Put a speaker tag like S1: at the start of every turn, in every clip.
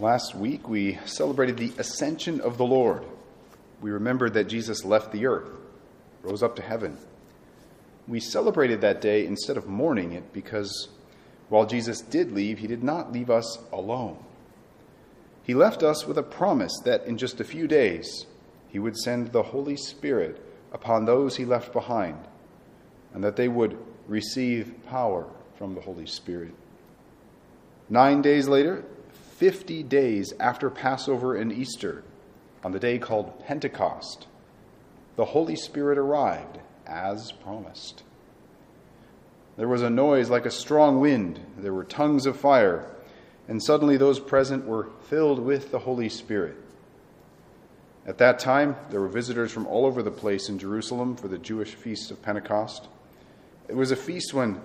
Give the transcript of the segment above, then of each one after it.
S1: Last week we celebrated the ascension of the Lord. We remembered that Jesus left the earth, rose up to heaven. We celebrated that day instead of mourning it because while Jesus did leave, he did not leave us alone. He left us with a promise that in just a few days he would send the Holy Spirit upon those he left behind, and that they would receive power from the Holy Spirit. Nine days later, 50 days after Passover and Easter, on the day called Pentecost, the Holy Spirit arrived as promised. There was a noise like a strong wind, there were tongues of fire, and suddenly those present were filled with the Holy Spirit. At that time, there were visitors from all over the place in Jerusalem for the Jewish feast of Pentecost. It was a feast when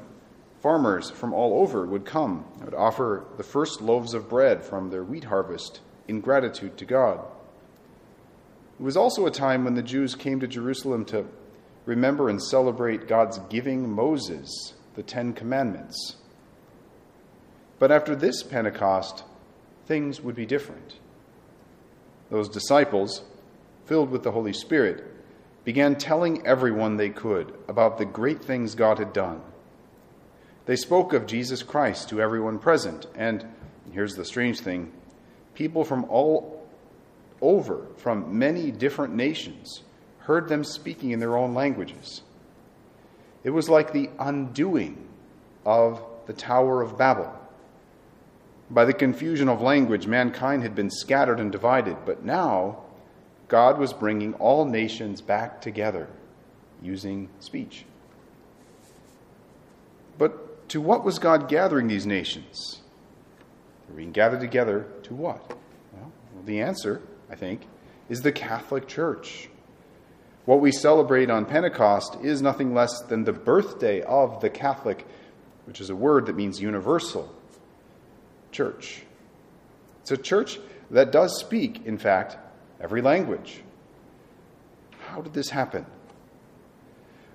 S1: farmers from all over would come and would offer the first loaves of bread from their wheat harvest in gratitude to God. It was also a time when the Jews came to Jerusalem to remember and celebrate God's giving Moses the Ten Commandments. But after this Pentecost, things would be different. Those disciples, filled with the Holy Spirit, began telling everyone they could about the great things God had done they spoke of Jesus Christ to everyone present. And here's the strange thing people from all over, from many different nations, heard them speaking in their own languages. It was like the undoing of the Tower of Babel. By the confusion of language, mankind had been scattered and divided, but now God was bringing all nations back together using speech. To what was God gathering these nations? They're being gathered together to what? Well, the answer, I think, is the Catholic Church. What we celebrate on Pentecost is nothing less than the birthday of the Catholic, which is a word that means universal, church. It's a church that does speak, in fact, every language. How did this happen?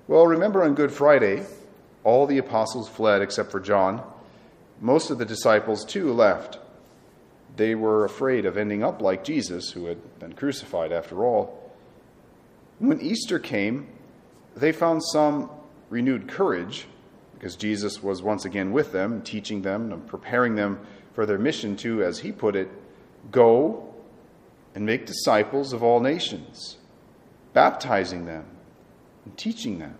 S1: Well, remember on Good Friday, all the apostles fled except for John. Most of the disciples, too, left. They were afraid of ending up like Jesus, who had been crucified after all. When Easter came, they found some renewed courage because Jesus was once again with them, teaching them and preparing them for their mission to, as he put it, go and make disciples of all nations, baptizing them and teaching them.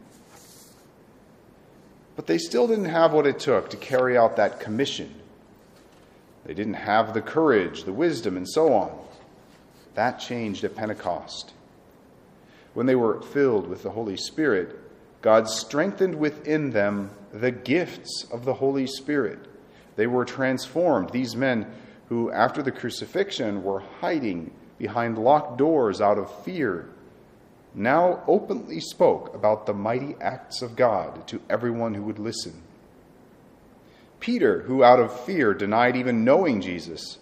S1: But they still didn't have what it took to carry out that commission. They didn't have the courage, the wisdom, and so on. That changed at Pentecost. When they were filled with the Holy Spirit, God strengthened within them the gifts of the Holy Spirit. They were transformed. These men who, after the crucifixion, were hiding behind locked doors out of fear now openly spoke about the mighty acts of God to everyone who would listen. Peter, who out of fear denied even knowing Jesus,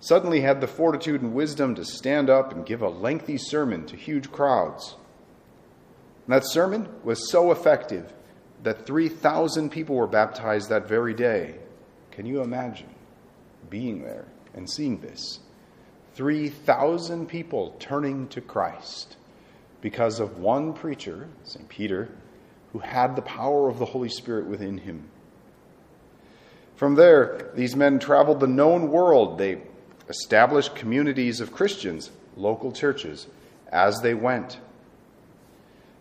S1: suddenly had the fortitude and wisdom to stand up and give a lengthy sermon to huge crowds. And that sermon was so effective that 3,000 people were baptized that very day. Can you imagine being there and seeing this? 3,000 people turning to Christ because of one preacher, St. Peter, who had the power of the Holy Spirit within him. From there, these men traveled the known world. They established communities of Christians, local churches, as they went.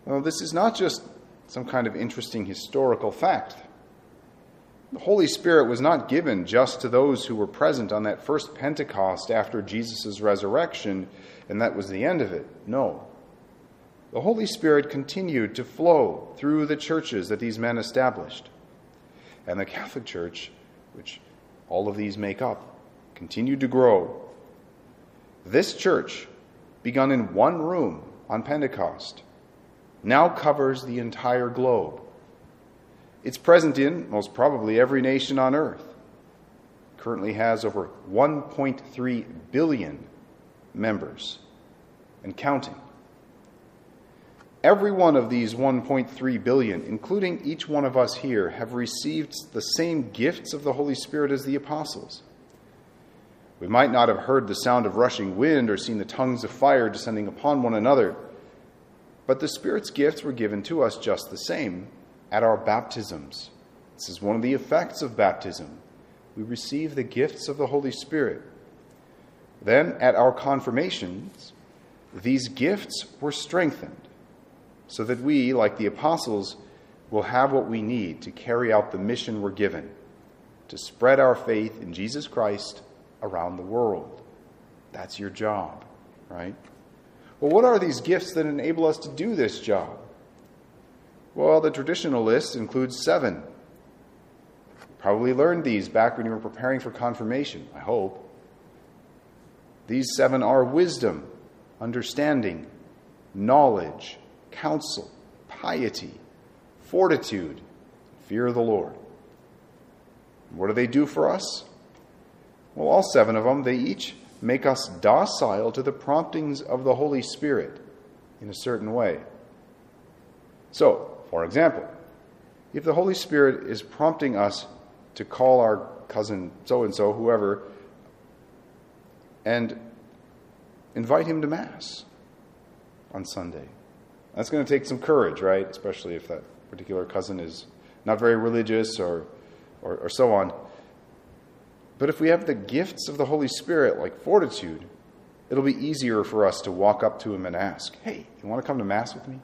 S1: Well, this is not just some kind of interesting historical fact. The Holy Spirit was not given just to those who were present on that first Pentecost after Jesus' resurrection, and that was the end of it. No the Holy Spirit continued to flow through the churches that these men established. And the Catholic Church, which all of these make up, continued to grow. This church, begun in one room on Pentecost, now covers the entire globe. It's present in most probably every nation on earth. Currently has over 1.3 billion members and counting. Every one of these 1.3 billion, including each one of us here, have received the same gifts of the Holy Spirit as the apostles. We might not have heard the sound of rushing wind or seen the tongues of fire descending upon one another, but the Spirit's gifts were given to us just the same at our baptisms. This is one of the effects of baptism. We receive the gifts of the Holy Spirit. Then, at our confirmations, these gifts were strengthened so that we, like the apostles, will have what we need to carry out the mission we're given to spread our faith in Jesus Christ around the world. That's your job, right? Well, what are these gifts that enable us to do this job? Well, the traditional list includes seven. You probably learned these back when you were preparing for confirmation, I hope. These seven are wisdom, understanding, knowledge, counsel, piety, fortitude, fear of the Lord. What do they do for us? Well, all seven of them, they each make us docile to the promptings of the Holy Spirit in a certain way. So, for example, if the Holy Spirit is prompting us to call our cousin so and so, whoever, and invite him to Mass on Sunday, that's going to take some courage, right? Especially if that particular cousin is not very religious or, or, or so on. But if we have the gifts of the Holy Spirit, like fortitude, it'll be easier for us to walk up to him and ask, Hey, you want to come to Mass with me?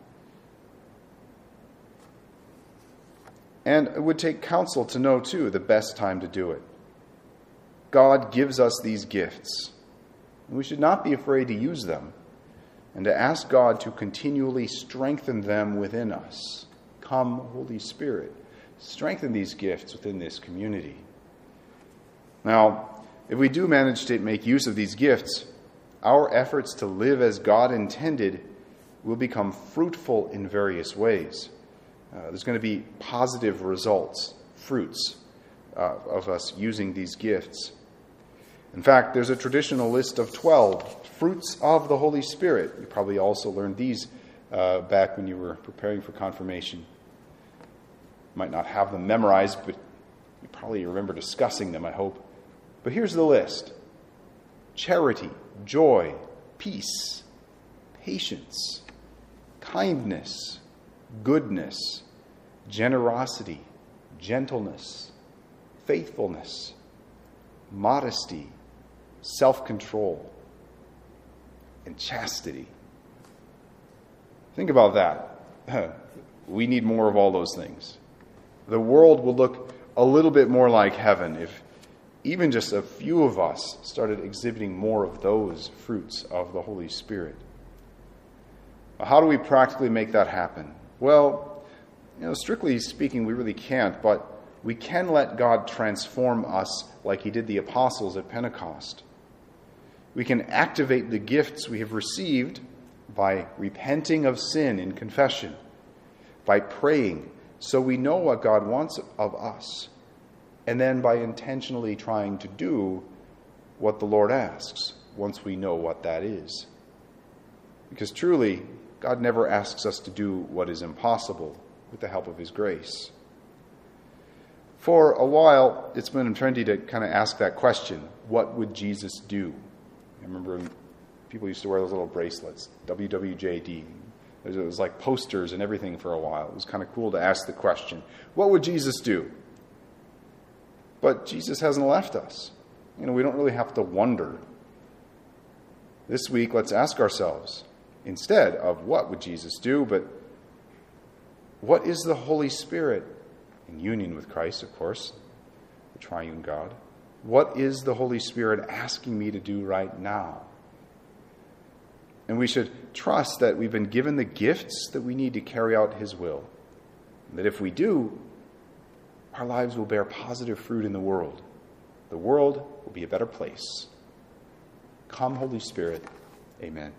S1: And it would take counsel to know, too, the best time to do it. God gives us these gifts. And we should not be afraid to use them and to ask God to continually strengthen them within us. Come, Holy Spirit, strengthen these gifts within this community. Now, if we do manage to make use of these gifts, our efforts to live as God intended will become fruitful in various ways. Uh, there's going to be positive results, fruits uh, of us using these gifts. In fact, there's a traditional list of 12 fruits of the Holy Spirit. You probably also learned these uh, back when you were preparing for confirmation. You might not have them memorized, but you probably remember discussing them, I hope. But here's the list charity, joy, peace, patience, kindness, goodness, generosity, gentleness, faithfulness, modesty, self control, and chastity. Think about that. we need more of all those things. The world will look a little bit more like heaven if even just a few of us started exhibiting more of those fruits of the Holy Spirit. How do we practically make that happen? Well, you know, strictly speaking, we really can't, but we can let God transform us like He did the apostles at Pentecost. We can activate the gifts we have received by repenting of sin in confession, by praying so we know what God wants of us and then by intentionally trying to do what the Lord asks once we know what that is. Because truly, God never asks us to do what is impossible with the help of His grace. For a while, it's been trendy to kind of ask that question what would Jesus do? I remember people used to wear those little bracelets, WWJD. It was like posters and everything for a while. It was kind of cool to ask the question what would Jesus do? But Jesus hasn't left us. You know, we don't really have to wonder. This week, let's ask ourselves instead of what would Jesus do, but what is the Holy Spirit in union with Christ, of course, the triune God? What is the Holy Spirit asking me to do right now? And we should trust that we've been given the gifts that we need to carry out His will. That if we do, our lives will bear positive fruit in the world. The world will be a better place. Come, Holy Spirit. Amen.